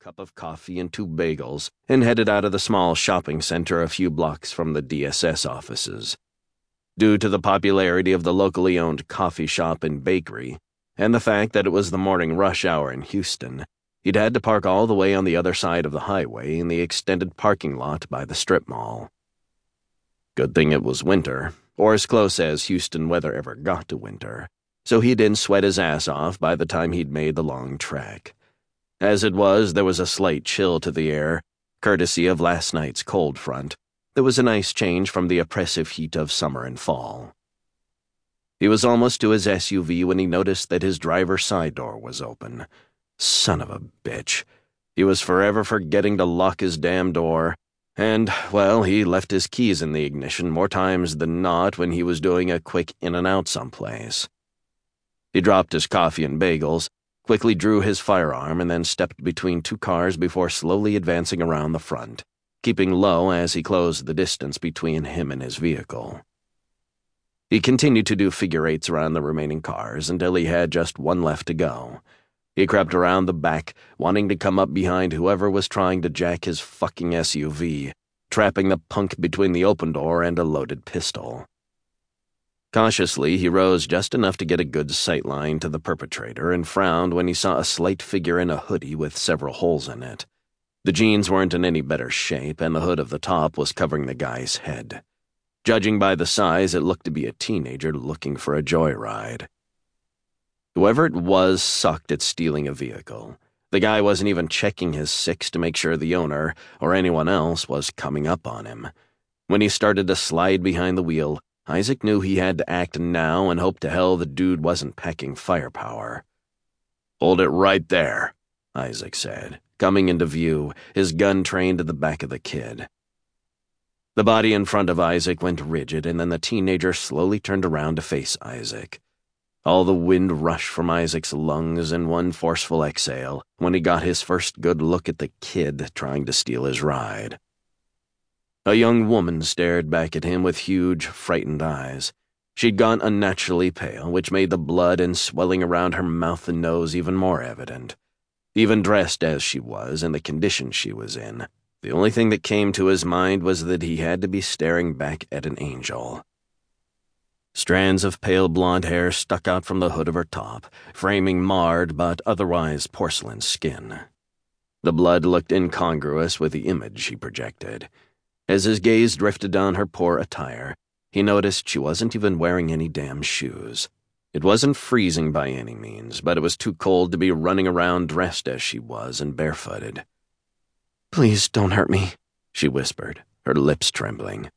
cup of coffee and two bagels and headed out of the small shopping center a few blocks from the DSS offices. Due to the popularity of the locally owned coffee shop and bakery, and the fact that it was the morning rush hour in Houston, he'd had to park all the way on the other side of the highway in the extended parking lot by the strip mall. Good thing it was winter, or as close as Houston weather ever got to winter, so he didn't sweat his ass off by the time he'd made the long trek. As it was, there was a slight chill to the air, courtesy of last night's cold front. There was a nice change from the oppressive heat of summer and fall. He was almost to his SUV when he noticed that his driver's side door was open. Son of a bitch. He was forever forgetting to lock his damn door, and, well, he left his keys in the ignition more times than not when he was doing a quick in and out someplace. He dropped his coffee and bagels quickly drew his firearm, and then stepped between two cars before slowly advancing around the front, keeping low as he closed the distance between him and his vehicle. He continued to do figure eights around the remaining cars until he had just one left to go. He crept around the back, wanting to come up behind whoever was trying to jack his fucking SUV, trapping the punk between the open door and a loaded pistol. Cautiously, he rose just enough to get a good sight line to the perpetrator and frowned when he saw a slight figure in a hoodie with several holes in it. The jeans weren't in any better shape, and the hood of the top was covering the guy's head. Judging by the size, it looked to be a teenager looking for a joyride. Whoever it was sucked at stealing a vehicle. The guy wasn't even checking his six to make sure the owner, or anyone else, was coming up on him. When he started to slide behind the wheel, Isaac knew he had to act now and hoped to hell the dude wasn't packing firepower. Hold it right there, Isaac said, coming into view, his gun trained to the back of the kid. The body in front of Isaac went rigid, and then the teenager slowly turned around to face Isaac. All the wind rushed from Isaac's lungs in one forceful exhale when he got his first good look at the kid trying to steal his ride. A young woman stared back at him with huge, frightened eyes. She'd gone unnaturally pale, which made the blood and swelling around her mouth and nose even more evident. Even dressed as she was, and the condition she was in, the only thing that came to his mind was that he had to be staring back at an angel. Strands of pale blonde hair stuck out from the hood of her top, framing marred but otherwise porcelain skin. The blood looked incongruous with the image she projected. As his gaze drifted on her poor attire, he noticed she wasn't even wearing any damn shoes. It wasn't freezing by any means, but it was too cold to be running around dressed as she was and barefooted. Please don't hurt me, she whispered, her lips trembling.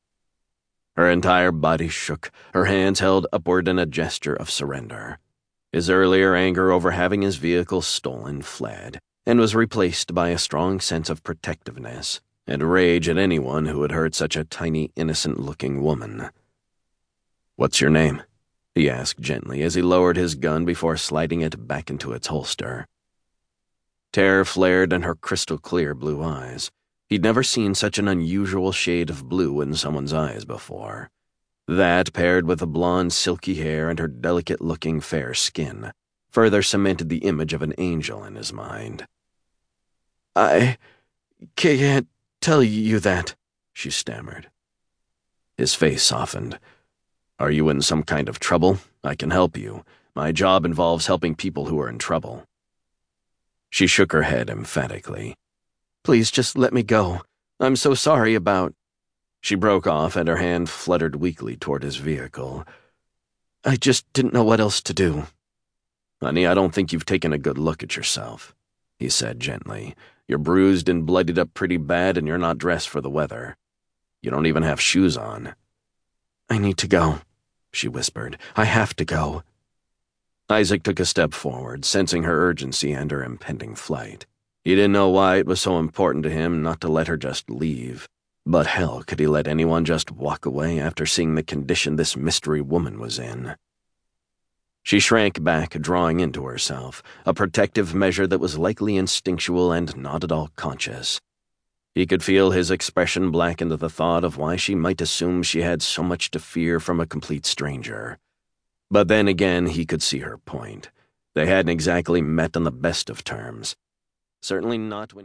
Her entire body shook, her hands held upward in a gesture of surrender. His earlier anger over having his vehicle stolen fled, and was replaced by a strong sense of protectiveness and rage at anyone who had hurt such a tiny, innocent looking woman. What's your name? he asked gently as he lowered his gun before sliding it back into its holster. Terror flared in her crystal clear blue eyes. He'd never seen such an unusual shade of blue in someone's eyes before. That, paired with the blonde, silky hair and her delicate looking fair skin, further cemented the image of an angel in his mind. I can't tell you that, she stammered. His face softened. Are you in some kind of trouble? I can help you. My job involves helping people who are in trouble. She shook her head emphatically. Please just let me go. I'm so sorry about. She broke off and her hand fluttered weakly toward his vehicle. I just didn't know what else to do. Honey, I don't think you've taken a good look at yourself, he said gently. You're bruised and bloodied up pretty bad, and you're not dressed for the weather. You don't even have shoes on. I need to go, she whispered. I have to go. Isaac took a step forward, sensing her urgency and her impending flight. He didn't know why it was so important to him not to let her just leave. But hell, could he let anyone just walk away after seeing the condition this mystery woman was in? She shrank back, drawing into herself, a protective measure that was likely instinctual and not at all conscious. He could feel his expression blacken to the thought of why she might assume she had so much to fear from a complete stranger. But then again, he could see her point. They hadn't exactly met on the best of terms. Certainly not when he